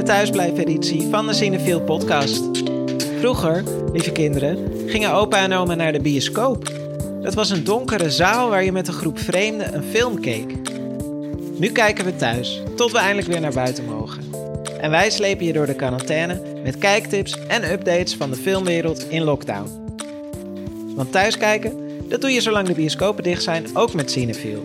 de thuisblijfeditie van de Cinefiel podcast. Vroeger, lieve kinderen, gingen opa en oma naar de bioscoop. Dat was een donkere zaal waar je met een groep vreemden een film keek. Nu kijken we thuis, tot we eindelijk weer naar buiten mogen. En wij slepen je door de quarantaine met kijktips en updates van de filmwereld in lockdown. Want thuiskijken, dat doe je zolang de bioscopen dicht zijn, ook met Cinefiel.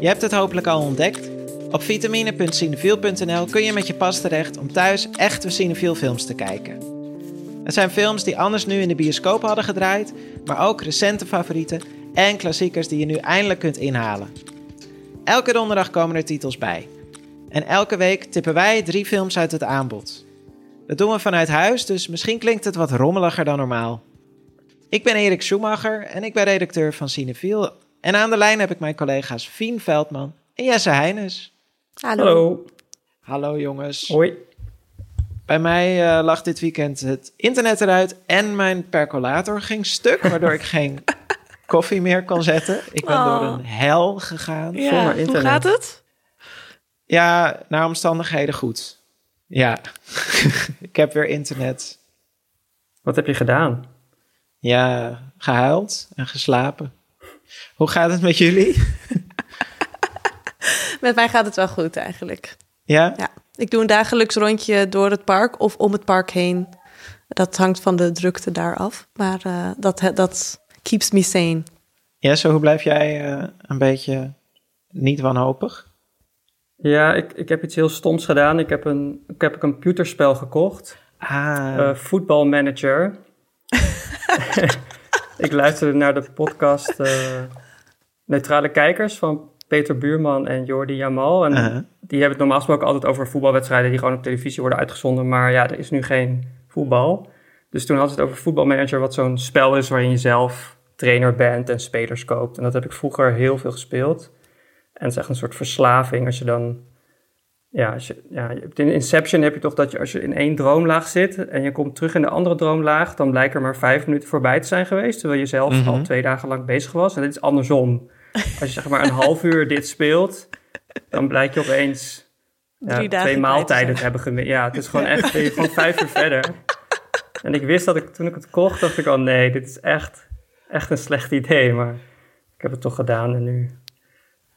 Je hebt het hopelijk al ontdekt. Op vitamine.cinefiel.nl kun je met je pas terecht om thuis echte Cinefiel films te kijken. Het zijn films die anders nu in de bioscoop hadden gedraaid, maar ook recente favorieten en klassiekers die je nu eindelijk kunt inhalen. Elke donderdag komen er titels bij. En elke week tippen wij drie films uit het aanbod. Dat doen we vanuit huis, dus misschien klinkt het wat rommeliger dan normaal. Ik ben Erik Schumacher en ik ben redacteur van Cinefiel. En aan de lijn heb ik mijn collega's Fien Veldman en Jesse Heines. Hallo. Hallo. Hallo jongens. Hoi. Bij mij uh, lag dit weekend het internet eruit en mijn percolator ging stuk, waardoor ik geen koffie meer kon zetten. Ik ben Oh. door een hel gegaan. Ja, Zonder hoe internet. gaat het? Ja, naar omstandigheden goed. Ja, ik heb weer internet. Wat heb je gedaan? Ja, gehuild en geslapen. Hoe gaat het met jullie? Met mij gaat het wel goed eigenlijk. Ja? Ja. Ik doe een dagelijks rondje door het park of om het park heen. Dat hangt van de drukte daar af. Maar eh, dat, dat keeps me sane. Jesse, hoe blijf jij eh, een beetje niet wanhopig? Ja, ik, ik heb iets heel stoms gedaan. Ik heb een, ik heb een computerspel gekocht. Ah, eh Football Manager. ik luisterde naar de podcast eh, Neutrale Kijkers van Peter Buurman en Jordi Jamal. En uh-huh. die hebben het normaal gesproken altijd over voetbalwedstrijden die gewoon op televisie worden uitgezonden. Maar ja, er is nu geen voetbal. Dus toen hadden ze het over Football Manager, wat zo'n spel is waarin je zelf trainer bent en spelers koopt. En dat heb ik vroeger heel veel gespeeld. En het is echt een soort verslaving als je dan... Ja, als je, ja, in Inception heb je toch dat je als je in één droomlaag zit en je komt terug in de andere droomlaag, dan blijkt er maar vijf minuten voorbij te zijn geweest, terwijl je zelf Mhm. al twee dagen lang bezig was. En dit is andersom. Als je zeg maar een half uur dit speelt, dan blijkt je opeens ja, twee maaltijden te hebben gemist. Ja, het is gewoon echt ben je gewoon vijf uur verder. En ik wist dat ik, toen ik het kocht, dacht ik al, nee, dit is echt, echt een slecht idee. Maar ik heb het toch gedaan en nu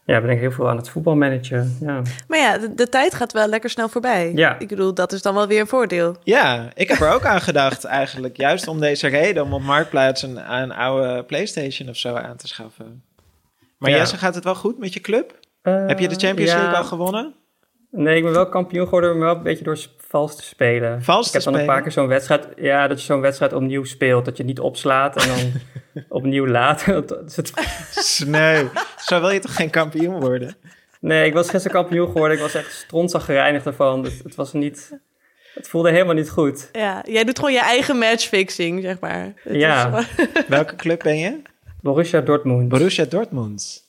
ja, ben ik heel veel aan het voetbalmanagen. Ja. Maar ja, de, de tijd gaat wel lekker snel voorbij. Ja. Ik bedoel, dat is dan wel weer een voordeel. Ja, ik heb er ook aan gedacht eigenlijk. Juist om deze reden, om op Marktplaats een, een oude Playstation of zo aan te schaffen. Maar Ja. Jesse, gaat het wel goed met je club? Eh, heb je de Champions ja. League al gewonnen? Nee, ik ben wel kampioen geworden, maar wel een beetje door vals te spelen. Vals ik te heb dan een spelen? paar keer zo'n wedstrijd, ja, dat je zo'n wedstrijd opnieuw speelt, dat je niet opslaat en dan opnieuw laat. Sneu. Zo wil je toch geen kampioen worden? nee, ik was gisteren kampioen geworden, ik was echt strontzaggereinig ervan. Het, het was niet, het voelde helemaal niet goed. Ja, jij doet gewoon je eigen matchfixing, zeg maar. Het Ja. Welke club ben je? Borussia Dortmund. Borussia Dortmund.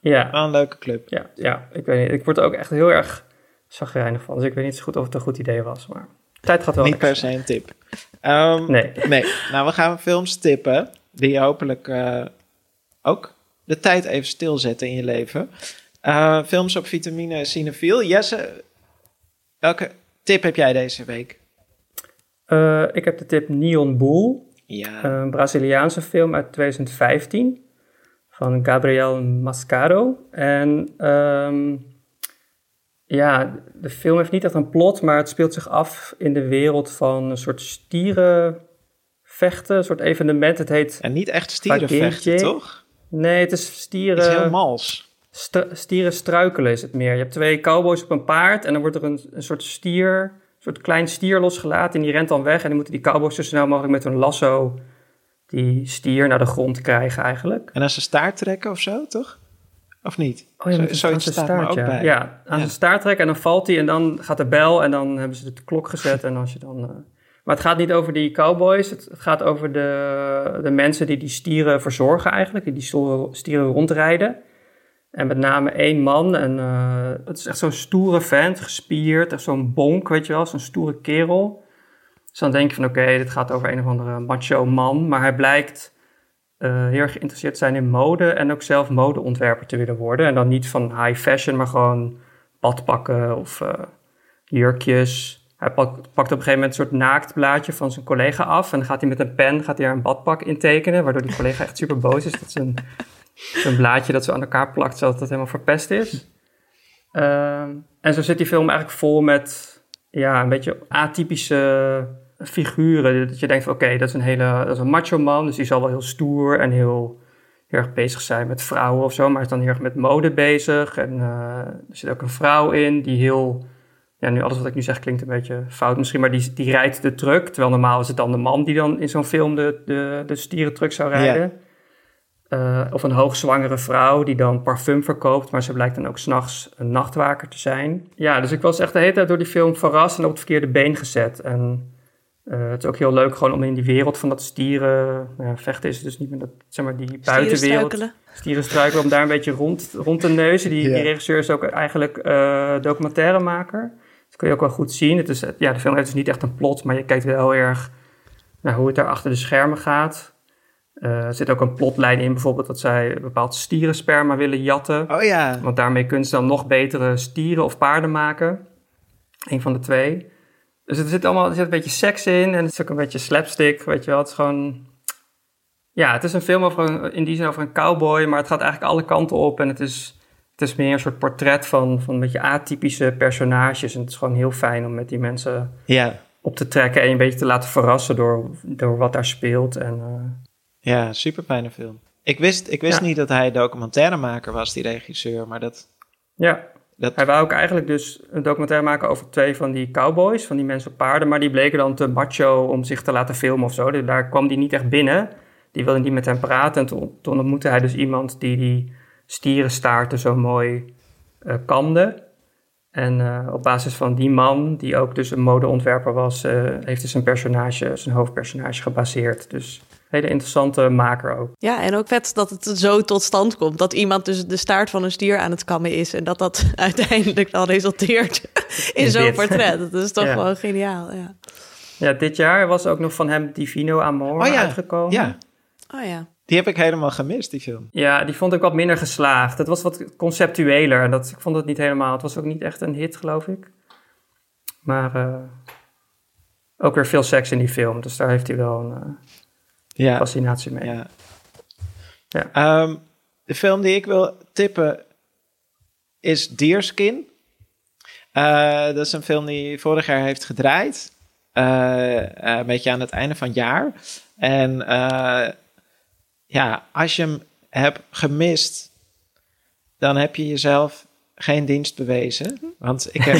ja, Wel een leuke club. ja, ja, ik weet niet, ik word er ook echt heel erg zaggereinig van. Dus ik weet niet zo goed of het een goed idee was, maar tijd gaat wel Niet per se een tip. Ehm, Nee. Nee, nou we gaan films tippen die hopelijk eh, ook de tijd even stilzetten in je leven. Eh, films op vitamine cinefiel. Jesse, welke tip heb jij deze week? Eh, ik heb de tip Neon Bull. Ja, Een Braziliaanse film uit 2015 van Gabriel Mascaro. En ehm, ja, de film heeft niet echt een plot, maar het speelt zich af in de wereld van een soort stierenvechten, een soort evenement. Het heet, en niet echt stierenvechten, toch? nee, het is Het is stieren, heel mals. st- stieren struikelen is het meer. Je hebt twee cowboys op een paard en dan wordt er een, een soort stier, soort klein stier losgelaten en die rent dan weg. En dan moeten die cowboys zo snel mogelijk met hun lasso die stier naar de grond krijgen eigenlijk. En aan zijn staart trekken of zo, toch? Of niet? Oh ja, Zo- aan zijn ook ja. bij. Ja, aan Ja. zijn staart trekken en dan valt hij en dan gaat de bel en dan hebben ze de klok gezet en als je dan... eh, Maar het gaat niet over die cowboys, het, gaat over de, de mensen die die stieren verzorgen eigenlijk, die die stieren rondrijden. En met name één man en eh, het is echt zo'n stoere vent, gespierd, echt zo'n bonk, weet je wel, zo'n stoere kerel. Dus dan denk je van oké, dit gaat over een of andere macho man, maar hij blijkt eh, heel erg geïnteresseerd te zijn in mode en ook zelf modeontwerper te willen worden. En dan niet van high fashion, maar gewoon badpakken of eh, jurkjes. Hij pakt, op een gegeven moment een soort naaktblaadje van zijn collega af. En dan gaat hij met een pen gaat hij een badpak intekenen. Waardoor die collega echt super boos is. Dat zijn een blaadje dat zo aan elkaar plakt, zodat het helemaal verpest is. Ehm, en zo zit die film eigenlijk vol met ja, een beetje atypische figuren. Dat je denkt van oké, dat is een hele dat is een macho man. Dus die zal wel heel stoer en heel, heel erg bezig zijn met vrouwen of zo. Maar hij is dan heel erg met mode bezig. En uh, er zit ook een vrouw in die heel... Ja, nu alles wat ik nu zeg klinkt een beetje fout misschien, maar die, die rijdt de truck. Terwijl normaal is het dan de man die dan in zo'n film de, de, de stierentruck zou rijden. Uh, of een hoogzwangere vrouw die dan parfum verkoopt, maar ze blijkt dan ook s'nachts een nachtwaker te zijn. Ja, dus ik was echt de hele tijd door die film verrast en op het verkeerde been gezet. En uh, het is ook heel leuk gewoon om in die wereld van dat stieren nou vechten is dus niet meer dat, zeg maar, die buitenwereld. Stieren struikelen. om daar een beetje rond, rond te neuzen. Die, die regisseur is ook eigenlijk uh, documentairemaker. Dat kun je ook wel goed zien. Het is, ja, de film heeft dus niet echt een plot, maar je kijkt wel heel erg naar hoe het daar achter de schermen gaat. Uh, er zit ook een plotlijn in, bijvoorbeeld dat zij bepaald stierensperma willen jatten. Oh ja. Want daarmee kunnen ze dan nog betere stieren of paarden maken. Een van de twee. Dus er zit allemaal er zit een beetje seks in en het is ook een beetje slapstick, weet je wel. Het is gewoon... Ja, het is een film over een, in die zin over een cowboy, maar het gaat eigenlijk alle kanten op. En het is, het is meer een soort portret van, van een beetje atypische personages. En het is gewoon heel fijn om met die mensen ja. op te trekken en je een beetje te laten verrassen door, door wat daar speelt. En, uh, ja, super fijne film. Ik wist, ik wist Ja. niet dat hij documentairemaker was, die regisseur, maar dat... ja, dat Hij wou ook eigenlijk dus een documentaire maken over twee van die cowboys, van die mensen op paarden, maar die bleken dan te macho om zich te laten filmen of zo. Dus daar kwam die niet echt binnen. Die wilde niet met hem praten. En toen, toen ontmoette hij dus iemand die die stierenstaarten zo mooi eh kamde. En eh, op basis van die man, die ook dus een modeontwerper was, eh, heeft dus zijn personage, zijn hoofdpersonage gebaseerd. Dus hele interessante maker ook. Ja, en ook vet dat het zo tot stand komt. Dat iemand dus de staart van een stier aan het kammen is. En dat dat uiteindelijk dan resulteert in In zo'n portret. Dat is toch Ja. gewoon geniaal. Ja. Ja, dit jaar was ook nog van hem Divino Amor Oh ja, uitgekomen. ja, Oh ja. die heb ik helemaal gemist, die film. Ja, die vond ik wat minder geslaagd. Het was wat conceptueler. En dat, ik vond het niet helemaal. Het was ook niet echt een hit, geloof ik. Maar eh, ook weer veel seks in die film. Dus daar heeft hij wel een eh, Ja, fascinatie mee. ja. Ja. Ehm, de film die ik wil tippen is Deerskin. Eh, dat is een film die vorig jaar heeft gedraaid. Eh, eh, een beetje aan het einde van het jaar. En ja, als je hem hebt gemist, dan heb je jezelf geen dienst bewezen. Want ik heb,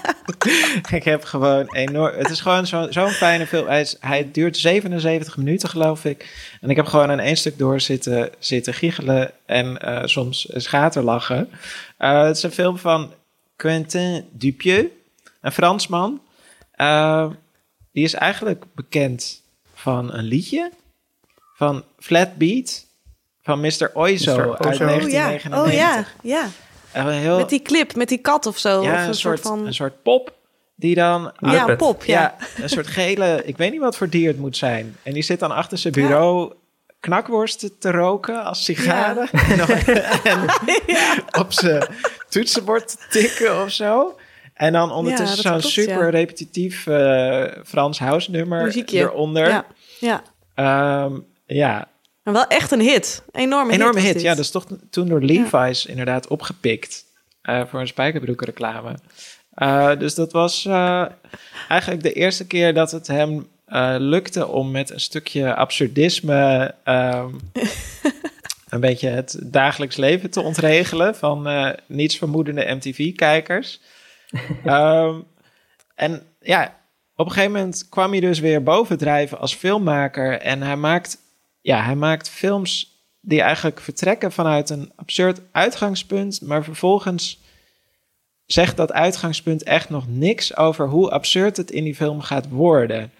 ik heb gewoon enorm. Het is gewoon zo- zo'n fijne film. Hij, is, hij duurt 77 minuten, geloof ik. En ik heb gewoon in één stuk door zitten, zitten giechelen en eh, soms schaterlachen. Eh, het is een film van Quentin Dupieux, een Fransman. Eh, die is eigenlijk bekend van een liedje van Flat Beat van Mr. Oizo Mr. uit Oizo. Oh ja. 1999. Oh ja. ja. Een heel, Met die clip, met die kat of zo. ja, of een, soort, van... een soort pop die dan ja, Muppet. pop. Ja. ja. een soort gele, ik weet niet wat voor dier het moet zijn. En die zit dan achter zijn bureau knakworsten te roken als sigaren. En, nog- en op zijn toetsenbord te tikken of zo. En dan ondertussen zo'n super ja. repetitief eh, Frans house nummer Muziekje. eronder. Ja. ja. Ehm, ja, Maar wel echt een hit. Enorme, enorme hit. Ja, dat is toch toen door Levi's inderdaad opgepikt. eh, voor een spijkerbroekenreclame. Eh dus dat was eh, eigenlijk de eerste keer dat het hem lukte om met een stukje absurdisme ehm, een beetje het dagelijks leven te ontregelen van nietsvermoedende MTV-kijkers. Ehm, en ja, op een gegeven moment kwam hij dus weer bovendrijven als filmmaker. En hij maakt, ja, hij maakt films die eigenlijk vertrekken vanuit een absurd uitgangspunt, maar vervolgens zegt dat uitgangspunt echt nog niks over hoe absurd het in die film gaat worden.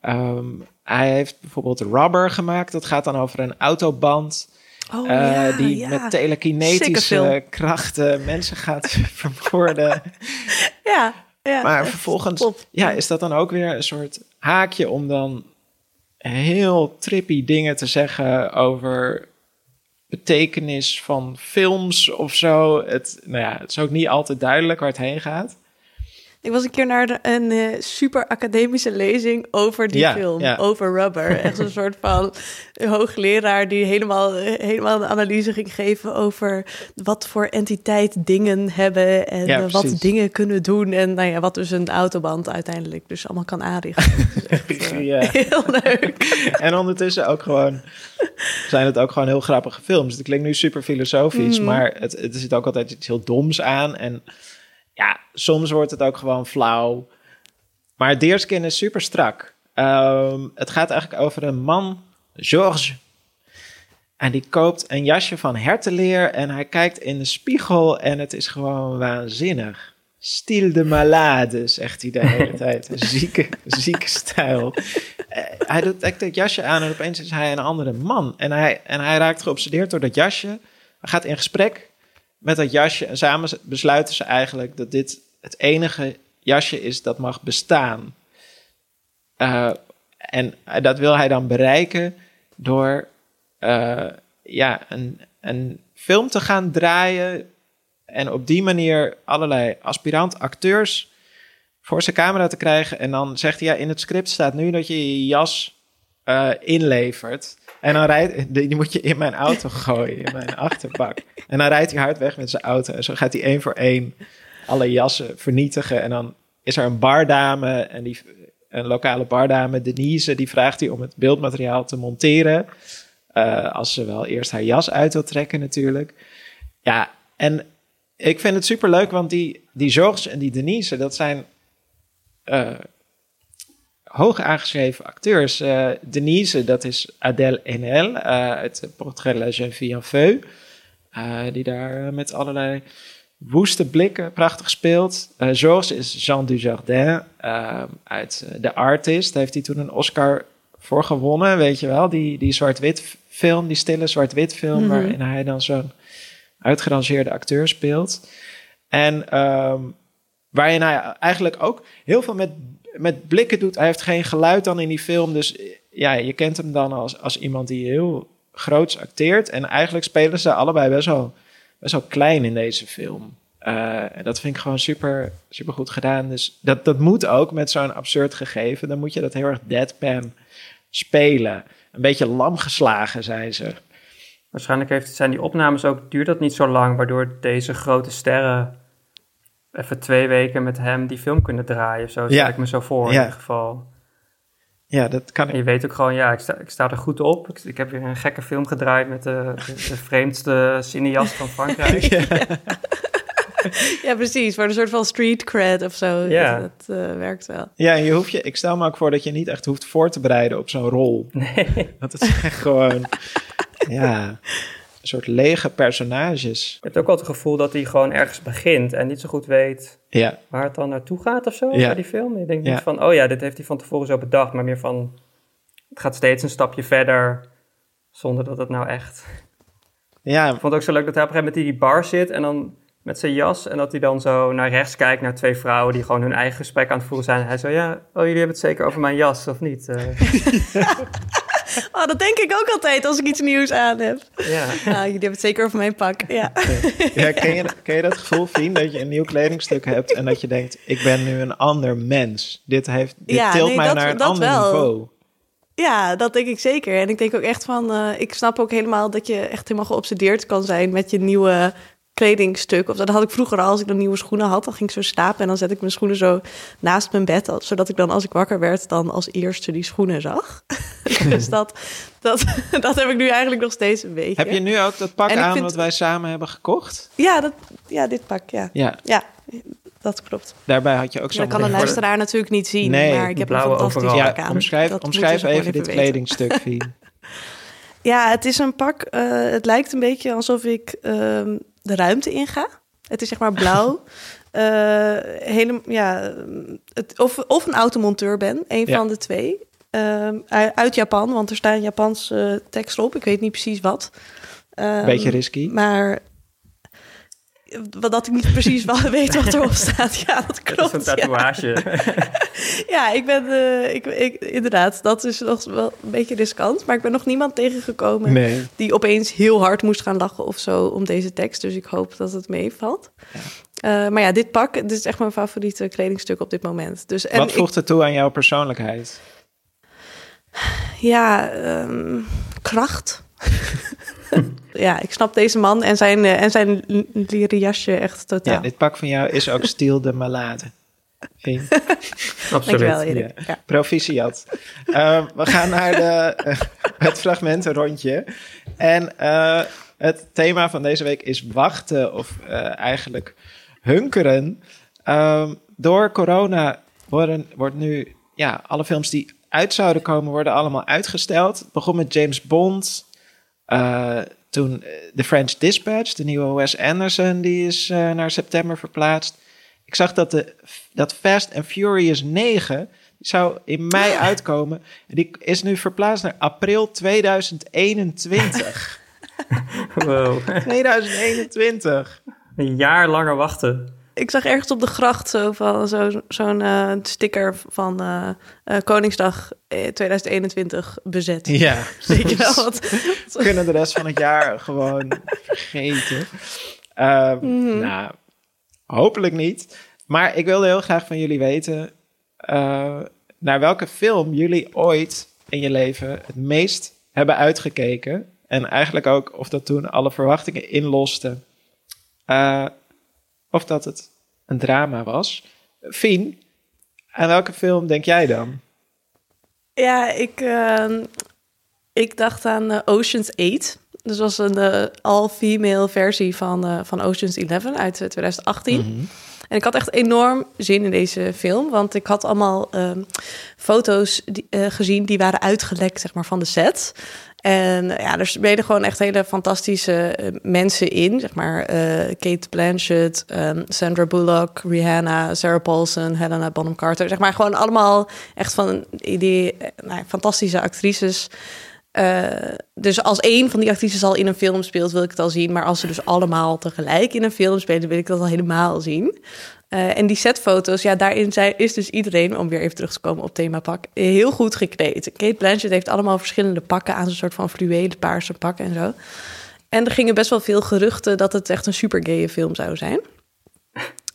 Ehm, hij heeft bijvoorbeeld Rubber gemaakt. Dat gaat dan over een autoband Oh, eh, ja, die ja. met telekinetische krachten mensen gaat vermoorden. Ja, ja. Maar vervolgens ja, is dat dan ook weer een soort haakje om dan heel trippy dingen te zeggen over betekenis van films of zo. Het, nou ja, het is ook niet altijd duidelijk waar het heen gaat. Ik was een keer naar een eh, super academische lezing over die Ja, film, ja. over Rubber. Echt een soort van hoogleraar die helemaal, helemaal een analyse ging geven over wat voor entiteit dingen hebben en Ja, eh, wat dingen kunnen doen. En nou ja, wat dus een autoband uiteindelijk dus allemaal kan aanrichten. Is echt, eh, Ja. Heel leuk. En ondertussen ook gewoon zijn het ook gewoon heel grappige films. Het klinkt nu super filosofisch, Mhm. maar het, het zit ook altijd iets heel doms aan. En ja, soms wordt het ook gewoon flauw. Maar Deerskin is super strak. Ehm, het gaat eigenlijk over een man, Georges. En die koopt een jasje van hertenleer en hij kijkt in de spiegel en het is gewoon waanzinnig. Stil de malade, zegt hij de hele tijd. Zieke, zieke stijl. Eh, hij doet echt dat jasje aan en opeens is hij een andere man. En hij, en hij raakt geobsedeerd door dat jasje. Hij gaat in gesprek met dat jasje en samen besluiten ze eigenlijk dat dit het enige jasje is dat mag bestaan. Eh, en dat wil hij dan bereiken door eh, ja, een, een film te gaan draaien en op die manier allerlei aspirant acteurs voor zijn camera te krijgen. En dan zegt hij, ja, in het script staat nu dat je je jas eh, inlevert. En dan rijdt, die moet je in mijn auto gooien, in mijn achterbak. En dan rijdt hij hard weg met zijn auto. En zo gaat hij één voor één alle jassen vernietigen. En dan is er een bardame, en die, een lokale bardame, Denise, die vraagt hij om het beeldmateriaal te monteren. Eh, als ze wel eerst haar jas uit wil trekken natuurlijk. Ja, en ik vind het super leuk, want die, die en die Denise, dat zijn eh, hoog aangeschreven acteurs. Eh, Denise, dat is Adèle Haenel eh, uit het portret La Jeune Fille en Feu. eh, die daar met allerlei woeste blikken prachtig speelt. Eh Georges is Jean Dujardin eh, uit The Artist. Daar heeft hij toen een Oscar voor gewonnen, weet je wel. Die, die zwart-wit film, die stille zwart-wit film... Mhm. waarin hij dan zo'n uitgerangeerde acteur speelt. En ehm, waarin hij eigenlijk ook heel veel met, met blikken doet. Hij heeft geen geluid dan in die film. Dus eh, ja, je kent hem dan als, als iemand die heel groots acteert. En eigenlijk spelen ze allebei best wel, best wel klein in deze film. Eh, en dat vind ik gewoon super, super goed gedaan. Dus dat, dat moet ook met zo'n absurd gegeven. Dan moet je dat heel erg deadpan spelen. Een beetje lam geslagen zijn ze. Waarschijnlijk heeft, zijn die opnames ook, duurt dat niet zo lang, waardoor deze grote sterren even twee weken met hem die film kunnen draaien. Zo stel Ja. ik me zo voor in ieder geval. Ja, dat kan En ik. je weet ook gewoon, ja, ik sta, ik sta er goed op. Ik, ik heb weer een gekke film gedraaid met de, de, de vreemdste cineast van Frankrijk. Ja, precies. Voor een soort van street cred of zo. Ja. Dat, dat, eh, werkt wel. Ja, en je hoeft je, ik stel me ook voor dat je niet echt hoeft voor te bereiden op zo'n rol. Nee. Dat het zijn gewoon, ja, een soort lege personages. Je hebt ook wel het gevoel dat hij gewoon ergens begint en niet zo goed weet Ja, waar het dan naartoe gaat of zo Ja. bij die film. Je denkt Ja. niet van, oh ja, dit heeft hij van tevoren zo bedacht, maar meer van, het gaat steeds een stapje verder zonder dat het nou echt... ja, Ik vond het ook zo leuk dat hij op een gegeven moment in die bar zit en dan met zijn jas en dat hij dan zo naar rechts kijkt naar twee vrouwen die gewoon hun eigen gesprek aan het voeren zijn. Hij zo, ja, oh jullie hebben het zeker over mijn jas of niet? Eh, Oh, dat denk ik ook altijd als ik iets nieuws aan heb. ja. Nou, jullie hebben het zeker over mijn pak. Ja. ja ken, je, ken je dat gevoel, Fien, dat je een nieuw kledingstuk hebt en dat je denkt, ik ben nu een ander mens. Dit, heeft, dit Ja, tilt nee, mij dat- naar een dat ander wel. niveau. ja, dat denk ik zeker. En ik denk ook echt van... eh, ik snap ook helemaal dat je echt helemaal geobsedeerd kan zijn met je nieuwe kledingstuk. Of dat had ik vroeger al. Als ik dan nieuwe schoenen had, dan ging ik zo slapen... en dan zet ik mijn schoenen zo naast mijn bed. Zodat ik dan, als ik wakker werd, dan als eerste die schoenen zag. dus dat, dat, dat heb ik nu eigenlijk nog steeds een beetje. Heb je nu ook dat pak aan vind- wat wij samen hebben gekocht? Ja, dat, ja, dit pak, ja. Ja, Ja, dat klopt. daarbij had je ook zo'n... dat kan een luisteraar natuurlijk niet zien. Nee, maar ik heb een fantastisch overal. pak Ja, aan. omschrijf, omschrijf ze even dit weten. kledingstuk, Fien. Ja, het is een pak. eh, het lijkt een beetje alsof ik ehm, de ruimte inga. Het is zeg maar blauw. Hele, ja, het, of, of een automonteur ben, een Ja. van de twee. Ehm, uit Japan, want er staan Japanse teksten op. Ik weet niet precies wat. Ehm, Beetje risky. Maar dat ik niet precies wel weet wat erop staat. Ja, dat Dat is klopt. een ja. tatoeage. Ja, ik ben, eh, ik, ik, inderdaad, dat is nog wel een beetje riskant. Maar ik ben nog niemand tegengekomen Nee. die opeens heel hard moest gaan lachen of zo om deze tekst. Dus ik hoop dat het meevalt. Eh, maar ja, dit pak, dit is echt mijn favoriete kledingstuk op dit moment. Dus, en Wat voegt het toe aan jouw persoonlijkheid? Ja, ehm, kracht. ja, ik snap deze man en zijn, uh, en zijn leren jasje echt totaal. Ja, dit pak van jou is ook Stiel de Malade. Absoluut. Dankjewel, Erik. Ja. Proficiat. Uh, we gaan naar de, uh, het fragmentenrondje. En uh, het thema van deze week is wachten of eigenlijk hunkeren. Ehm, door corona worden, wordt nu ja, alle films die uit zouden komen, worden allemaal uitgesteld. Het begon met James Bond. Toen The French Dispatch, de nieuwe Wes Anderson, die is naar september verplaatst. Ik zag dat, de, dat Fast and Furious 9 die zou in mei uitkomen. En die is nu verplaatst naar april 2021. wow. 2021. Een jaar langer wachten. Ik zag ergens op de gracht zo van zo'n zo uh, sticker van uh, uh, Koningsdag 2021 bezet. Ja. Je wel wat? We kunnen de rest van het jaar gewoon vergeten. Uh, mm-hmm. Nou, hopelijk niet. Maar ik wilde heel graag van jullie weten uh, naar welke film jullie ooit in je leven het meest hebben uitgekeken. En eigenlijk ook of dat toen alle verwachtingen inloste. Of dat het een drama was. Fien, aan welke film denk jij dan? Ja, ik, uh, ik dacht aan uh, Ocean's 8. Dus was een uh, all-female versie van, van Ocean's 11 uit 2018. Mm-hmm. En ik had echt enorm zin in deze film, want ik had allemaal um, foto's uh, gezien die waren uitgelekt zeg maar, van de set. En ja, er spelen gewoon echt hele fantastische uh, mensen in. Zeg maar Kate Blanchett, um, Sandra Bullock, Rihanna, Sarah Paulson, Helena Bonham Carter. Zeg maar gewoon allemaal echt van die nou, fantastische actrices. Uh, dus als één van die actrices al in een film speelt, wil ik het al zien. Maar als ze dus allemaal tegelijk in een film spelen, wil ik dat al helemaal zien. Uh, en die setfoto's, ja, daarin zijn, is dus iedereen, om weer even terug te komen op themapak, heel goed gekleed. Kate Blanchett heeft allemaal verschillende pakken aan, zo'n soort van fluwelen paarse pakken en zo. En er gingen best wel veel geruchten dat het echt een super gaye film zou zijn.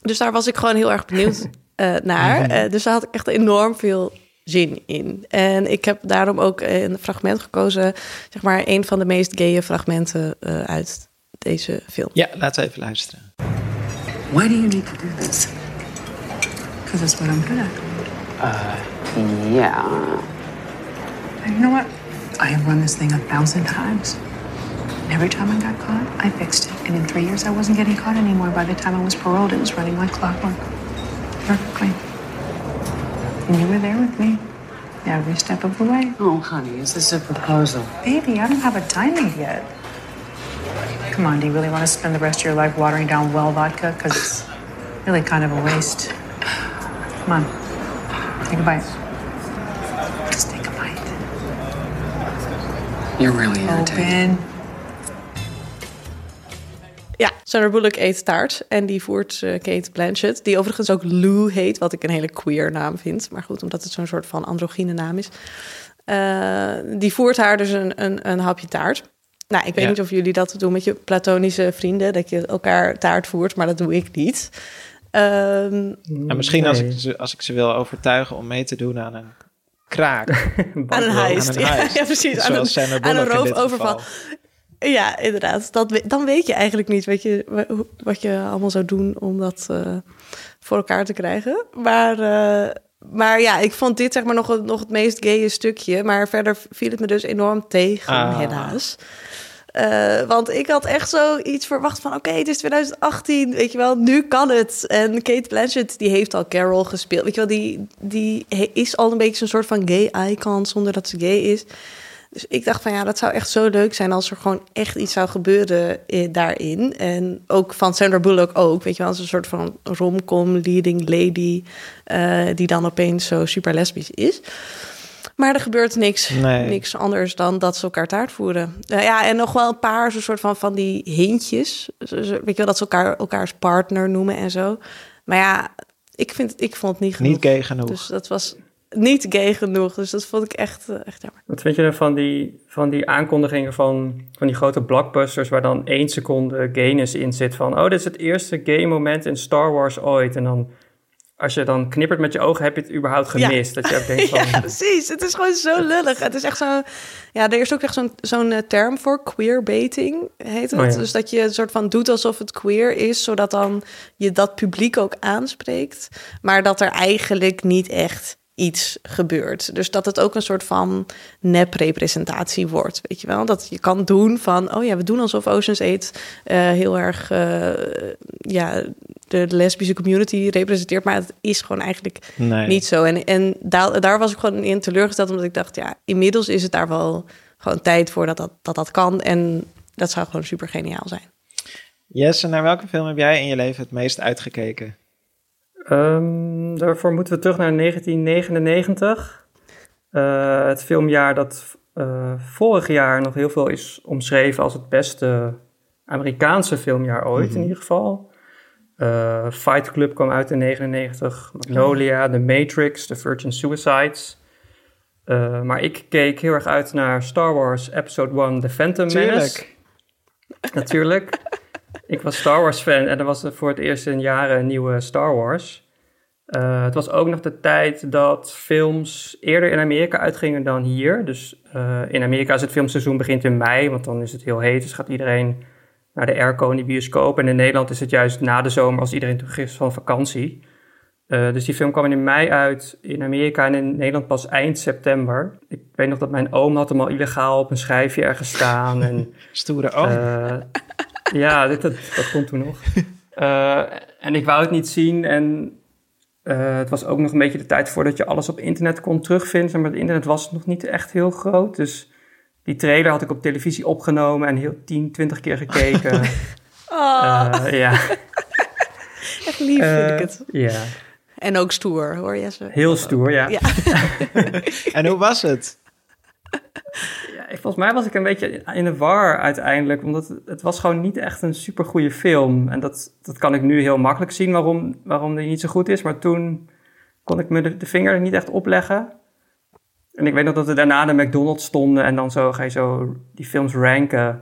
Dus daar was ik gewoon heel erg benieuwd uh, naar. dus daar had ik echt enorm veel zin in. En ik heb daarom ook een fragment gekozen, zeg maar, een van de meest gaye fragmenten uh, uit deze film. Ja, laten we even luisteren. Why do you need to do this? Because that's what I'm good at. Uh, yeah. And you know what? I have run this thing a thousand times. And every time I got caught, I fixed it. And in three years, I wasn't getting caught anymore. By the time I was paroled, it was running like clockwork. Perfectly. And you were there with me every step of the way. Oh, honey, is this a proposal? Baby, I don't have a timing yet. Come on, do you really want to spend the rest of your life watering down well vodka? Because it's really kind of a waste. Come on, take a bite. Just take a bite. You're really oh, irritating. Open. Ja, Sandra Bullock eet taart en die voert uh, Kate Blanchett, die overigens ook Lou heet, wat ik een hele queer naam vind. Maar goed, omdat het zo'n soort van androgyne naam is. Uh, die voert haar dus een, een, een hapje taart. Nou, ik weet Ja. niet of jullie dat doen met je platonische vrienden, dat je elkaar taart voert, maar dat doe ik niet. Ehm, En misschien als, ik ze, als ik ze wil overtuigen om mee te doen aan een kraak. aan een heist. Aan een Ja, heist. ja, precies. Aan een, Zoals Sandra aan een Bullock in dit roofoverval. Ja, inderdaad. Dat, dan weet je eigenlijk niet wat je, wat je allemaal zou doen om dat eh, voor elkaar te krijgen. Maar, eh, maar ja, ik vond dit zeg maar nog, het- nog het meest gaye stukje. Maar verder viel het me dus enorm tegen, Ah. helaas. Eh, want ik had echt zoiets verwacht van... oké, het is 2018, weet je wel, nu kan het. En Kate Blanchett, die heeft al Carol gespeeld. Weet je wel, die, die is al een beetje zo'n soort van gay icon... zonder dat ze gay is. Dus ik dacht van ja, dat zou echt zo leuk zijn... als er gewoon echt iets zou gebeuren eh, daarin. En ook van Sandra Bullock ook, weet je wel... als een soort van romcom leading lady... eh, die dan opeens zo super lesbisch is... Maar er gebeurt niks, Nee. niks anders dan dat ze elkaar taart voeren. Nou ja, en nog wel een paar zo'n soort van, van die hintjes. Weet je wel, dat ze elkaar elkaars partner noemen en zo. Maar ja, ik, vind, ik vond het niet genoeg. Niet gay genoeg. Dus dat was... niet gay genoeg. Dus dat vond ik echt, eh, echt jammer. Wat vind je dan van die, van die aankondigingen van, van die grote blockbusters... waar dan één seconde gayness in zit van... oh, dit is het eerste gay moment in Star Wars ooit. En dan als je dan knippert met je ogen, heb je het überhaupt gemist. Dat je ook denkt van... Ja, precies. Het is gewoon zo lullig. Het is echt zo... Ja, er is ook echt zo'n zo'n eh, term voor queerbaiting, heet het. Oh ja. Dus dat je een soort van doet alsof het queer is... zodat dan je dat publiek ook aanspreekt. Maar dat er eigenlijk niet echt iets gebeurt. Dus dat het ook een soort van nep-representatie wordt, weet je wel? Dat je kan doen van, oh ja, we doen alsof Ocean's 8 eh, heel erg eh, ja, de lesbische community representeert, maar het is gewoon eigenlijk Nee. niet zo. En, en daar, daar was ik gewoon in teleurgesteld, omdat ik dacht, ja, inmiddels is het daar wel gewoon tijd voor dat dat, dat, dat kan. En dat zou gewoon super geniaal zijn. Jesse, naar welke film heb jij in je leven het meest uitgekeken? Ehm, daarvoor moeten we terug naar 1999. Eh, het filmjaar dat eh, vorig jaar nog heel veel is omschreven als het beste Amerikaanse filmjaar ooit in ieder geval. Eh, Fight Club kwam uit in 99, Magnolia, The Matrix, The Virgin Suicides. Maar ik keek heel erg uit naar Star Wars Episode 1, The Phantom Menace. Tuurlijk. Natuurlijk. Ik was Star Wars fan en er was er voor het eerst in jaren een nieuwe Star Wars. Eh, het was ook nog de tijd dat films eerder in Amerika uitgingen dan hier. Dus eh, in Amerika is het filmseizoen begint in mei, want dan is het heel heet. Dus gaat iedereen naar de airco in de bioscoop. En in Nederland is het juist na de zomer als iedereen terug is van vakantie. Eh, dus die film kwam in mei uit in Amerika en in Nederland pas eind september. Ik weet nog dat mijn oom had hem al illegaal op een schijfje ergens staan. En Stoere oom. Ja, dit, dat, dat komt toen nog. Eh, en ik wou het niet zien. En eh, het was ook nog een beetje de tijd voordat je alles op internet kon terugvinden. Maar het internet was nog niet echt heel groot. Dus die trailer had ik op televisie opgenomen en heel 10, 20 keer gekeken. Oh, Eh, ja. echt lief vind ik het. ja, En ook stoer, hoor Jesse. heel stoer, ja. Ja. En hoe was het? Volgens mij was ik een beetje in de war uiteindelijk, omdat het, was gewoon niet echt een super goede film. En dat, dat kan ik nu heel makkelijk zien waarom, waarom die niet zo goed is. Maar toen kon ik me de, vinger er niet echt opleggen. En ik weet nog dat we daarna de McDonald's stonden en dan zo ga je zo die films ranken.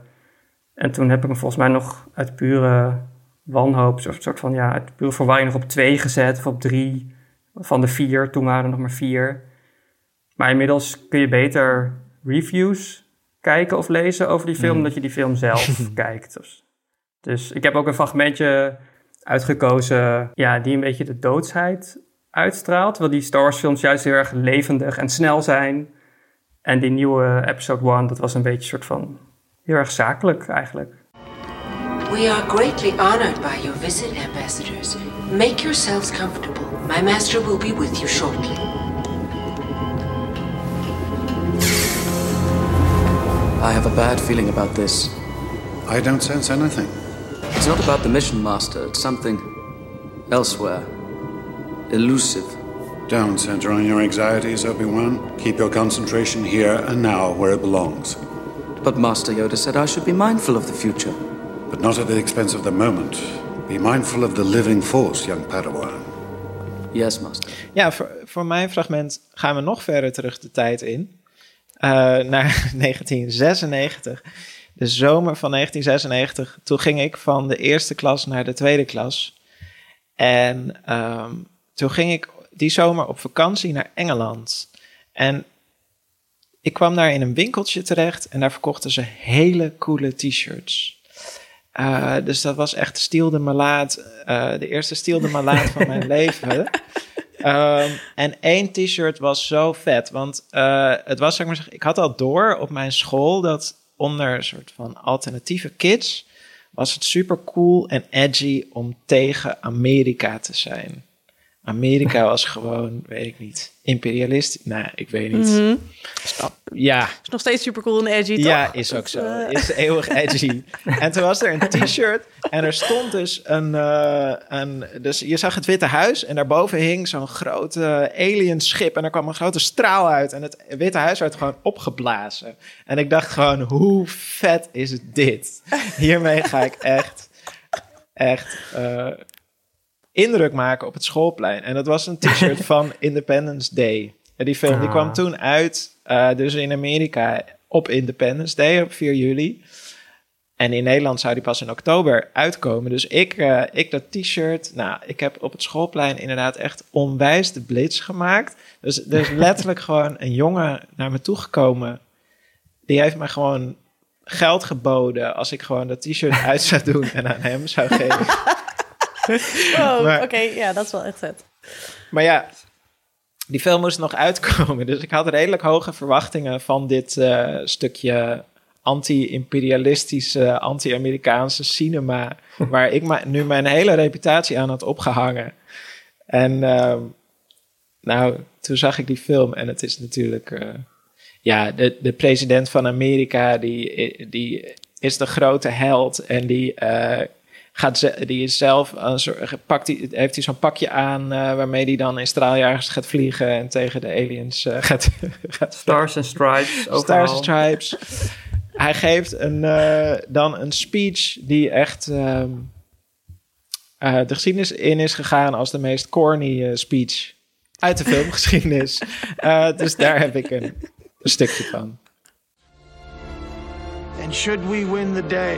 En toen heb ik hem volgens mij nog uit pure wanhoop, of soort van ja, uit pure verwarring nog op twee gezet of op drie van de vier. Toen waren er nog maar vier. Maar inmiddels kun je beter reviews kijken of lezen over die film, dat je die film zelf kijkt. Dus, dus ik heb ook een fragmentje uitgekozen ja, die een beetje de doodsheid uitstraalt. Terwijl die Star Wars films juist heel erg levendig en snel zijn. En die nieuwe episode 1, dat was een beetje een soort van heel erg zakelijk eigenlijk. We are greatly honored by your visit, ambassadors. Make yourselves comfortable. My master will be with you shortly. I have a bad feeling about this. I don't sense anything. It's not about the mission, Master. It's something elsewhere. Elusive. Don't center on your anxieties, Obi-Wan. Keep your concentration here and now where it belongs. But Master Yoda said I should be mindful of the future. But not at the expense of the moment. Be mindful of the living force, young Padawan. Yes, Master. Ja, voor, voor mijn fragment gaan we nog verder terug de tijd in. Eh, naar 1996. De zomer van 1996. Toen ging ik van de eerste klas naar de tweede klas. En ehm, toen ging ik die zomer op vakantie naar Engeland. En ik kwam daar in een winkeltje terecht en daar verkochten ze hele coole t-shirts. Eh, dus dat was echt Stiel de Malaat, eh, de eerste Stiel de Malaat van mijn leven. Ehm, en één t-shirt was zo vet, want eh, het was, ik maar ik had al door op mijn school dat onder een soort van alternatieve kids was het super cool en edgy om tegen Amerika te zijn. Amerika was gewoon, weet ik niet, imperialistisch. Nou, ik weet niet. Mhm. Ja, Is nog steeds super cool en edgy, toch? ja, is ook zo. eh, Is eeuwig edgy. en toen was er een t-shirt en er stond dus een, eh, een... Dus je zag het Witte Huis en daarboven hing zo'n groot eh, alien schip. En er kwam een grote straal uit en het Witte Huis werd gewoon opgeblazen. En ik dacht gewoon, hoe vet is dit? Hiermee ga ik echt, echt eh, indruk maken op het schoolplein. En dat was een t-shirt van Independence Day. En die film die Ah. kwam toen uit, eh, dus in Amerika op Independence Day op 4 juli. En in Nederland zou die pas in oktober uitkomen. Dus ik, eh, ik dat t-shirt. Nou, ik heb op het schoolplein inderdaad echt onwijs de blitz gemaakt. Dus er is letterlijk gewoon een jongen naar me toegekomen. Die heeft me gewoon geld geboden als ik gewoon dat t-shirt uit zou doen en aan hem zou geven. Oh, oké. Ja, dat is wel echt vet. Maar ja, die film moest nog uitkomen. Dus ik had redelijk hoge verwachtingen van dit eh, stukje anti-imperialistische, anti-Amerikaanse cinema. waar ik ma- nu mijn hele reputatie aan had opgehangen. En ehm, nou, toen zag ik die film en het is natuurlijk. eh, ja, de, de president van Amerika, die, die is de grote held. En die, eh, gaat ze, die is zelf een soort, pakt die, heeft hij zo'n pakje aan eh, waarmee hij dan in straaljagers gaat vliegen en tegen de aliens eh, gaat, gaat Stars and Stripes. Stars overal. and Stripes. Hij geeft een, eh, dan een speech die echt ehm, eh, de geschiedenis in is gegaan als de meest corny eh, speech uit de filmgeschiedenis. Eh, dus daar heb ik een, een stukje van. And should we win the day,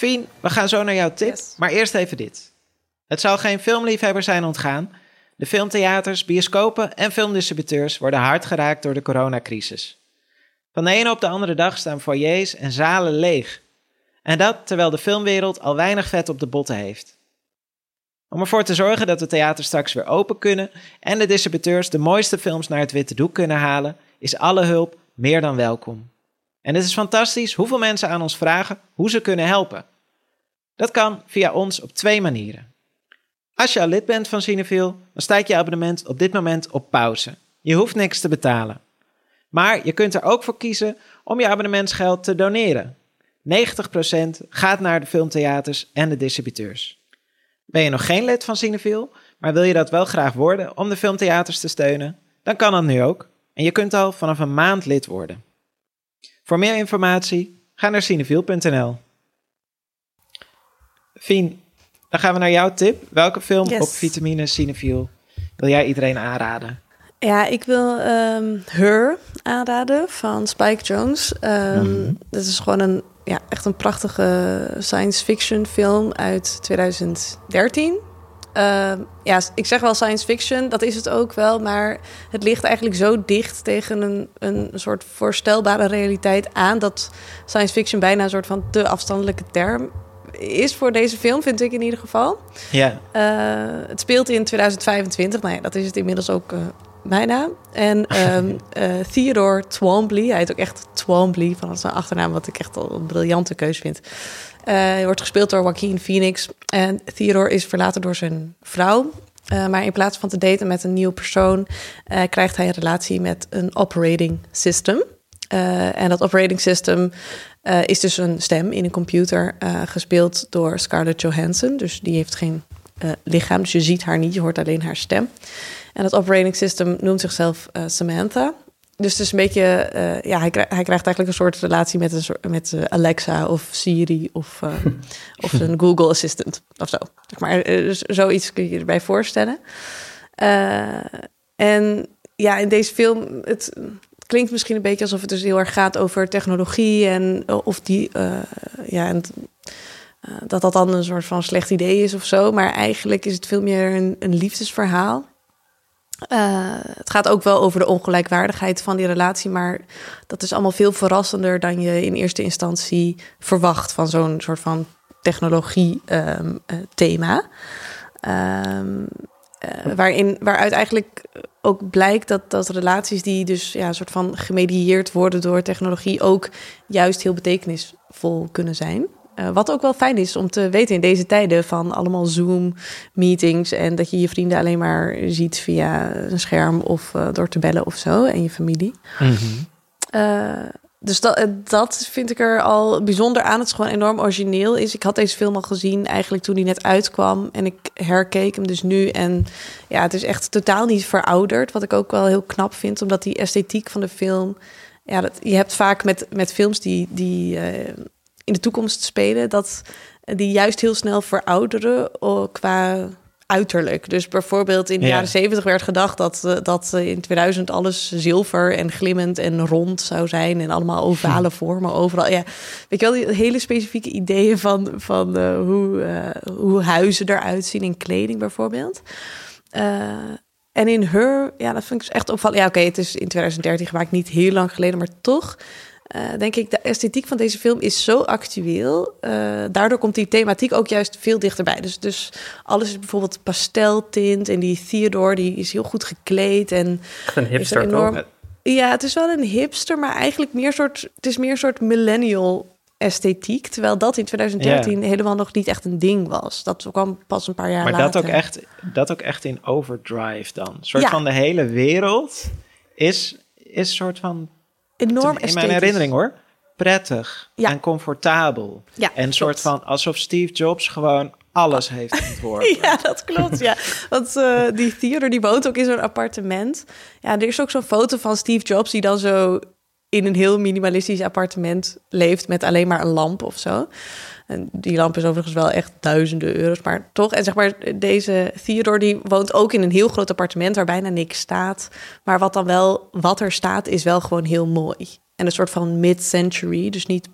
Fien, we gaan zo naar jouw tip. Yes. Maar eerst even dit. Het zal geen filmliefhebber zijn ontgaan. De filmtheaters, bioscopen en filmdistributeurs worden hard geraakt door de coronacrisis. Van de ene op de andere dag staan foyers en zalen leeg. En dat terwijl de filmwereld al weinig vet op de botten heeft. Om ervoor te zorgen dat de theaters straks weer open kunnen en de distributeurs de mooiste films naar het witte doek kunnen halen, is alle hulp meer dan welkom. En het is fantastisch hoeveel mensen aan ons vragen hoe ze kunnen helpen. Dat kan via ons op twee manieren. Als je al lid bent van Cineville, dan staat je abonnement op dit moment op pauze. Je hoeft niks te betalen. Maar je kunt er ook voor kiezen om je abonnementsgeld te doneren. 90% gaat naar de filmtheaters en de distributeurs. Ben je nog geen lid van Cineville, maar wil je dat wel graag worden om de filmtheaters te steunen? Dan kan dat nu ook. En je kunt al vanaf een maand lid worden. Voor meer informatie, ga naar cineviel.nl. Fien, dan gaan we naar jouw tip. Welke film Yes. op vitamine Cineviel wil jij iedereen aanraden? Ja, ik wil ehm Her aanraden van Spike Jones. Ehm Dat is gewoon een, ja, echt een prachtige science fiction film uit 2013. Ehm, ja, ik zeg wel science fiction, dat is het ook wel. Maar het ligt eigenlijk zo dicht tegen een, een soort voorstelbare realiteit aan... dat science fiction bijna een soort van te afstandelijke term is voor deze film, vind ik in ieder geval. Ja, Uh, het speelt in 2025. Nou ja, dat is het inmiddels ook uh, bijna. En um, uh, Theodore Twombly, hij heet ook echt Twombly, van zijn achternaam, wat ik echt al een briljante keus vind. Hij wordt gespeeld door Joaquin Phoenix. En Theodore is verlaten door zijn vrouw. Uh, maar in plaats van te daten met een nieuwe persoon, uh, krijgt hij een relatie met een operating system. En dat operating system is dus een stem in een computer, gespeeld door Scarlett Johansson. Dus die heeft geen lichaam, dus je ziet haar niet, je hoort alleen haar stem. En dat operating system noemt zichzelf Samantha. Dus het is een beetje, uh, ja, hij, krijgt, hij krijgt eigenlijk een soort relatie met, een soort, met uh, Alexa of Siri of, uh, of een Google Assistant of zo. Zeg maar, dus zoiets kun je je erbij voorstellen. Uh, en ja, in deze film, het klinkt misschien een beetje alsof het dus heel erg gaat over technologie en of die, ja, en dat dat dan een soort van slecht idee is of zo. Maar eigenlijk is het veel meer een, een liefdesverhaal. Uh, het gaat ook wel over de ongelijkwaardigheid van die relatie, maar dat is allemaal veel verrassender dan je in eerste instantie verwacht van zo'n soort van technologie-thema. Um, um, uh, waarin, waaruit eigenlijk ook blijkt dat, dat relaties die dus ja, soort van gemedieerd worden door technologie ook juist heel betekenisvol kunnen zijn. Uh, wat ook wel fijn is om te weten in deze tijden van allemaal Zoom-meetings en dat je je vrienden alleen maar ziet via een scherm of uh, door te bellen of zo en je familie. Mm -hmm. uh, dus dat, dat vind ik er al bijzonder aan. Het is gewoon enorm origineel is. Ik had deze film al gezien eigenlijk toen hij net uitkwam. En ik herkeek hem dus nu. En ja, het is echt totaal niet verouderd. Wat ik ook wel heel knap vind. Omdat die esthetiek van de film... Ja, dat, je hebt vaak met, met films die, die uh, in de toekomst spelen... dat die juist heel snel verouderen qua uiterlijk. Dus bijvoorbeeld in de Ja. jaren zeventig werd gedacht dat, eh, dat eh, in 2000 alles zilver en glimmend en rond zou zijn en allemaal ovale vormen overal. Ja, weet je wel, die hele specifieke ideeën van, van eh, hoe, hoe huizen eruit zien in kleding bijvoorbeeld. En in Her, ja, dat vind ik dus echt opvallend. Ja, oké, het is in 2013 gemaakt, niet heel lang geleden, maar toch eh, denk ik, de esthetiek van deze film is zo actueel. Eh, daardoor komt die thematiek ook juist veel dichterbij. Dus, dus alles is bijvoorbeeld pasteltint. En die Theodore, die is heel goed gekleed. En een hipster, een enorm... toch? Ja, het is wel een hipster, maar eigenlijk meer soort... Het is meer een soort millennial esthetiek. Terwijl dat in 2013 helemaal nog niet echt een ding was. Dat kwam pas een paar jaar Maar later. dat ook, echt, dat ook echt in overdrive dan. Een soort Ja. van de hele wereld is, is een soort van... Enorm in mijn herinnering hoor. Prettig Ja. en comfortabel. Ja, en een soort van alsof Steve Jobs gewoon alles heeft ontworpen. Ja, dat klopt, ja. Want eh, die Theodore, die woont ook in zo'n appartement. Ja, er is ook zo'n foto van Steve Jobs... die dan zo in een heel minimalistisch appartement leeft... met alleen maar een lamp of zo. En die lamp is overigens wel echt duizenden euro's, maar toch. En zeg maar, deze Theodore die woont ook in een heel groot appartement... waar bijna niks staat. Maar wat dan wel, wat er staat, is wel gewoon heel mooi. En een soort van mid-century, dus niet,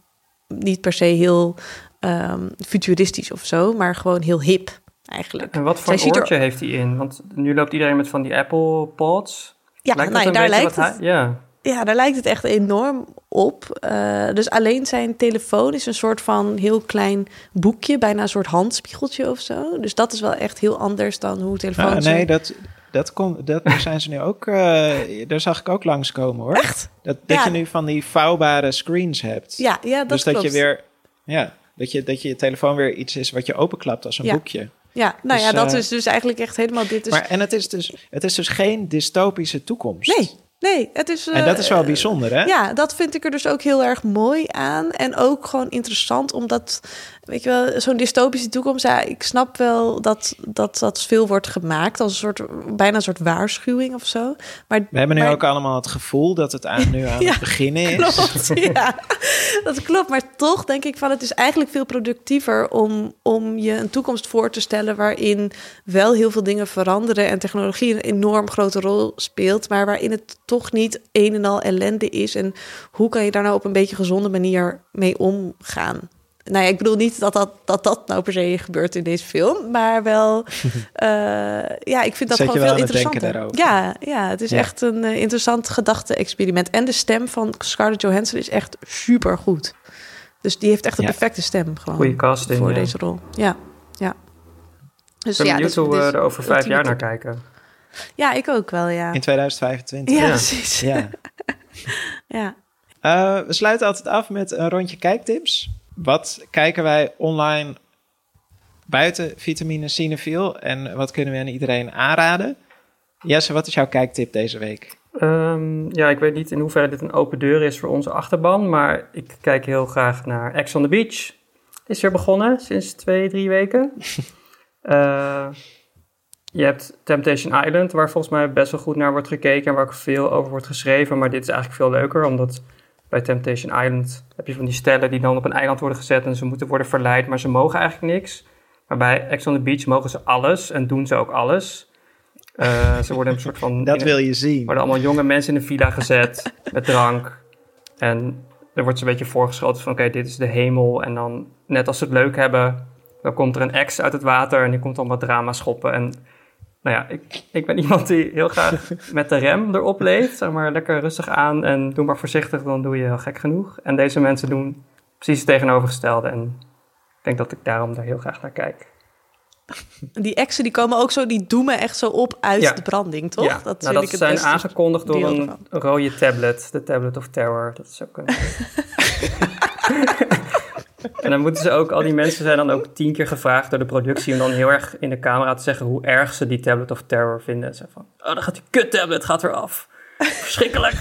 niet per se heel ehm, futuristisch of zo... maar gewoon heel hip eigenlijk. En wat voor Zij er- oortje heeft hij in? Want nu loopt iedereen met van die Apple Pods. Ja, Lijkt nou daar lijkt het- hij- Ja. Ja, daar lijkt het echt enorm op. Eh, dus alleen zijn telefoon is een soort van heel klein boekje, bijna een soort handspiegeltje of zo. Dus dat is wel echt heel anders dan hoe telefoons. Nou, nee, dat, dat, komt, dat zijn ze nu ook... eh, daar zag ik ook langskomen hoor. Echt? Dat, dat Ja. je nu van die vouwbare screens hebt. Ja, ja, dat dus dat je weer... Ja, dat je, dat je telefoon weer iets is wat je openklapt als een Ja. boekje. Ja, nou Dus, ja, dat eh, is dus eigenlijk echt helemaal dit. Is... Maar, en het is, dus, het is dus geen dystopische toekomst. Nee, nee, het is. En dat eh, is wel bijzonder, hè? Ja, dat vind ik er dus ook heel erg mooi aan. En ook gewoon interessant, omdat, weet je wel, zo'n dystopische toekomst. Ja, ik snap wel dat, dat dat veel wordt gemaakt als een soort, bijna een soort waarschuwing of zo. Maar We hebben nu maar- ook allemaal het gevoel dat het aan, nu aan Ja, het beginnen is. Klopt, ja, dat klopt. Maar toch denk ik van het is eigenlijk veel productiever om, om je een toekomst voor te stellen waarin wel heel veel dingen veranderen en technologie een enorm grote rol speelt, maar waarin het toch niet een en al ellende is. En hoe kan je daar nou op een beetje gezonde manier mee omgaan? Nou ja, ik bedoel niet dat dat, dat, dat nou per se gebeurt in deze film, maar wel, eh, ja, ik vind dat Zet je gewoon wel veel interessanter. daarover. Ja, ja, het is Ja. echt een eh, interessant gedachte-experiment. En de stem van Scarlett Johansson is echt super goed. Dus die heeft echt een Ja. perfecte stem gewoon. Goeie casting, Voor ja. deze rol. Ja, ja. Dus Ik ben ja, benieuwd dus- hoe we dus er over vijf jaar naar kijken. Ja, ik ook wel, ja. In 2025. Ja, Ja. precies. Ja. Ja. Eh, we sluiten altijd af met een rondje kijktips. Wat kijken wij online buiten vitamine Cinefiel? En wat kunnen we aan iedereen aanraden? Jesse, wat is jouw kijktip deze week? Ehm, ja, ik weet niet in hoeverre dit een open deur is voor onze achterban, maar ik kijk heel graag naar Ex on the Beach. Is weer begonnen sinds twee, drie weken. Eh, je hebt Temptation Island, waar volgens mij best wel goed naar wordt gekeken en waar ook veel over wordt geschreven. Maar dit is eigenlijk veel leuker, omdat bij Temptation Island heb je van die stellen die dan op een eiland worden gezet en ze moeten worden verleid, maar ze mogen eigenlijk niks. Maar bij Ex on the Beach mogen ze alles en doen ze ook alles. Eh, ze worden een soort van... Dat wil je zien. worden allemaal jonge mensen in een villa gezet met drank. En er wordt ze een beetje voorgeschoten van oké, dit is de hemel. En dan, net als ze het leuk hebben, dan komt er een ex uit het water en die komt dan wat drama schoppen. En nou ja, ik, ik ben iemand die heel graag met de rem erop leeft. Zeg maar lekker rustig aan en doe maar voorzichtig, dan doe je heel gek genoeg. En deze mensen doen precies het tegenovergestelde. En ik denk dat ik daarom daar heel graag naar kijk. Die exen die komen ook zo, die doemen echt zo op uit Ja. de branding, toch? Ja, nou, vind dat ik zijn aangekondigd door een ervan. rode tablet. De Tablet of Terror. Dat is ook een... En dan moeten ze ook, al die mensen zijn dan ook tien keer gevraagd door de productie om dan heel erg in de camera te zeggen hoe erg ze die Tablet of Terror vinden. En ze van, oh, dan gaat die kut tablet gaat er af. Verschrikkelijk.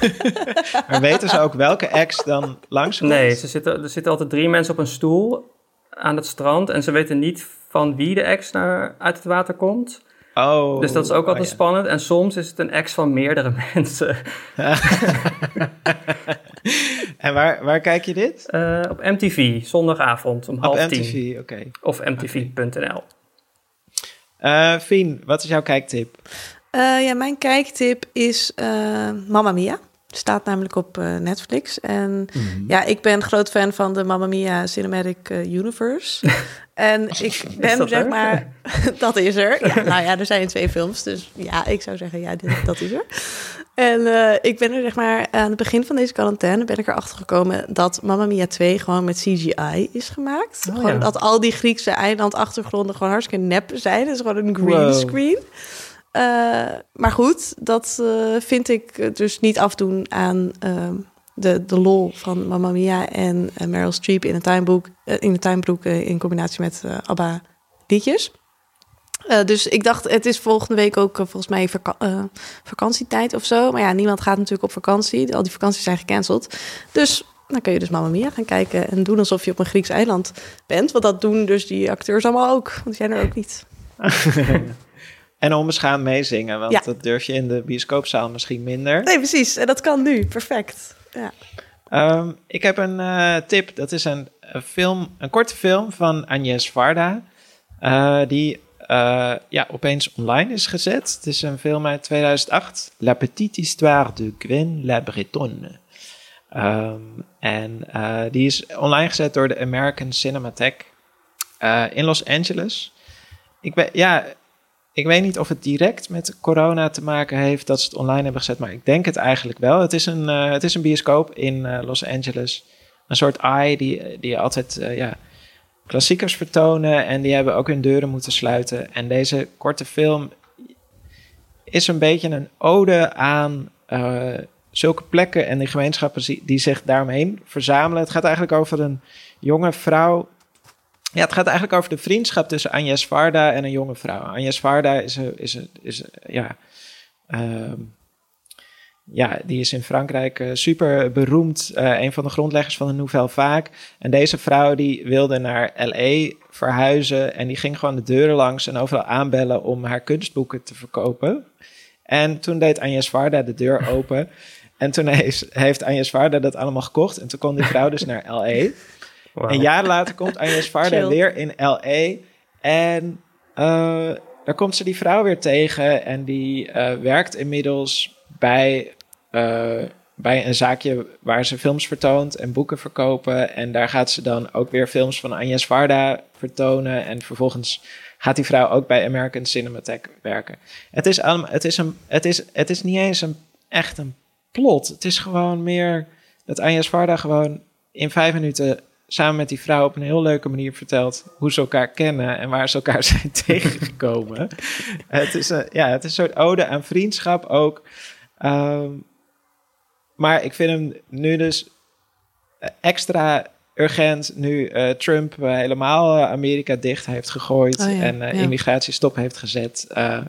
Maar weten ze ook welke ex dan langskomt? Nee, ze zitten, er zitten altijd drie mensen op een stoel aan het strand en ze weten niet van wie de ex naar, uit het water komt. Oh, Dus dat is ook oh, altijd ja. spannend. En soms is het een ex van meerdere mensen. En waar, waar kijk je dit? Eh, op MTV, zondagavond om Op half MTV, tien. oké. Of mtv.nl. Eh Fien, wat is jouw kijktip? Eh, ja, mijn kijktip is eh Mamma Mia. Staat namelijk op eh, Netflix. En Mhm. ja, ik ben groot fan van de Mamma Mia Cinematic Universe. en ik ben zeg er? maar... dat is er. Ja, nou ja, er zijn twee films. Dus ja, ik zou zeggen, ja, dit, dat is er. En eh, ik ben er zeg maar aan het begin van deze quarantaine ben ik erachter gekomen dat Mamma Mia 2 gewoon met CGI is gemaakt. Oh, gewoon ja. dat al die Griekse eilandachtergronden gewoon hartstikke nep zijn. Het is gewoon een green Wow. screen. Eh, maar goed, dat eh, vind ik dus niet afdoen aan ehm, de, de lol van Mamma Mia en Meryl Streep in een tuinboek, eh, in een tuinbroek in combinatie met ABBA liedjes. Eh, dus ik dacht, het is volgende week ook eh, volgens mij vaka- eh, vakantietijd of zo. Maar ja, niemand gaat natuurlijk op vakantie. Al die vakanties zijn gecanceld. Dus dan kun je dus Mamma Mia gaan kijken en doen alsof je op een Grieks eiland bent. Want dat doen dus die acteurs allemaal ook. Want die zijn er ook niet. En onbeschaamd meezingen, want Ja. dat durf je in de bioscoopzaal misschien minder. Nee, precies. En dat kan nu. Perfect. Ja. Ehm, ik heb een tip. Dat is een, een film, een korte film van Agnès Varda. die eh, ja, opeens online is gezet. Het is een film uit 2008. La petite histoire de Gwen La Bretonne. Ehm, en eh, die is online gezet door de American Cinematheque eh, in Los Angeles. Ik ben, ja, ik weet niet of het direct met corona te maken heeft dat ze het online hebben gezet, maar ik denk het eigenlijk wel. Het is een, het is een bioscoop in Los Angeles. Een soort eye die, die altijd ja, klassiekers vertonen en die hebben ook hun deuren moeten sluiten. En deze korte film is een beetje een ode aan eh, zulke plekken en die gemeenschappen die, zich daaromheen verzamelen. Het gaat eigenlijk over een jonge vrouw ja, het gaat eigenlijk over de vriendschap tussen Agnes Varda en een jonge vrouw. Agnes Varda is, een, is, een, is ja, ehm, ja, die is in Frankrijk eh, super beroemd. eh, een van de grondleggers van de Nouvelle Vague. En deze vrouw die wilde naar L.A. verhuizen. En die ging gewoon de deuren langs en overal aanbellen om haar kunstboeken te verkopen. En toen deed Agnes Varda de deur open. En toen heeft, heeft Agnes Varda dat allemaal gekocht. En toen kon die vrouw dus naar L.A. Een jaar later komt Agnes Varda Chill. weer in L.A. En eh, daar komt ze die vrouw weer tegen. En die werkt inmiddels bij, eh, bij een zaakje waar ze films vertoont en boeken verkopen. En daar gaat ze dan ook weer films van Agnes Varda vertonen. En vervolgens gaat die vrouw ook bij American Cinematheque werken. Het is, allemaal, het is, een, het is, het is niet eens een, echt een plot. Het is gewoon meer dat Agnes Varda gewoon in vijf minuten samen met die vrouw op een heel leuke manier vertelt hoe ze elkaar kennen en waar ze elkaar zijn tegengekomen. het, is een, ja, het is een soort ode aan vriendschap ook. Ehm, maar ik vind hem nu dus extra urgent nu eh, Trump eh, helemaal eh, Amerika dicht heeft gegooid Oh ja, en eh, ja. immigratie stop heeft gezet. eh,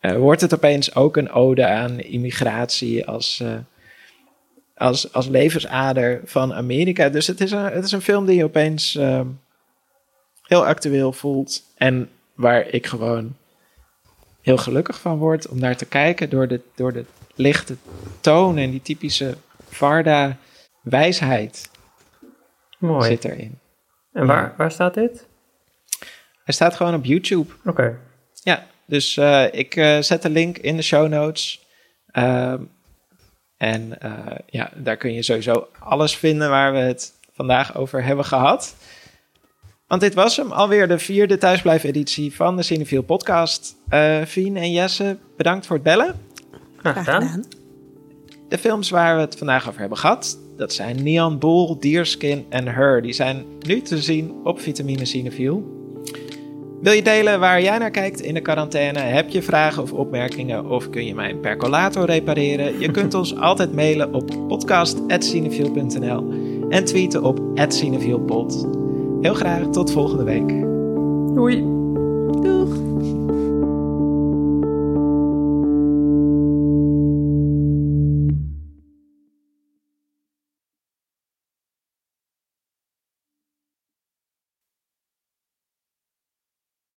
eh, wordt het opeens ook een ode aan immigratie als, eh, als, als levensader van Amerika. Dus het is een, het is een film die je opeens ehm, heel actueel voelt. En waar ik gewoon heel gelukkig van word om naar te kijken door de, door de lichte toon en die typische Varda-wijsheid Mooi. zit erin. En waar, waar staat dit? Hij staat gewoon op YouTube. Oké. Ja, dus eh, ik eh, zet de link in de show notes. Ehm, en eh, ja, daar kun je sowieso alles vinden waar we het vandaag over hebben gehad. Want dit was hem, alweer de vierde thuisblijf-editie van de Cinefiel podcast. Fien en Jesse, bedankt voor het bellen. Graag Graag gedaan. gedaan. De films waar we het vandaag over hebben gehad, dat zijn Neon Bull, Deerskin en Her. Die zijn nu te zien op Vitamine Cinefiel. Wil je delen waar jij naar kijkt in de quarantaine? Heb je vragen of opmerkingen of kun je mijn percolator repareren? Je kunt ons altijd mailen op podcast.cinefiel.nl en tweeten op @cinefielpod. Heel graag tot volgende week. Doei.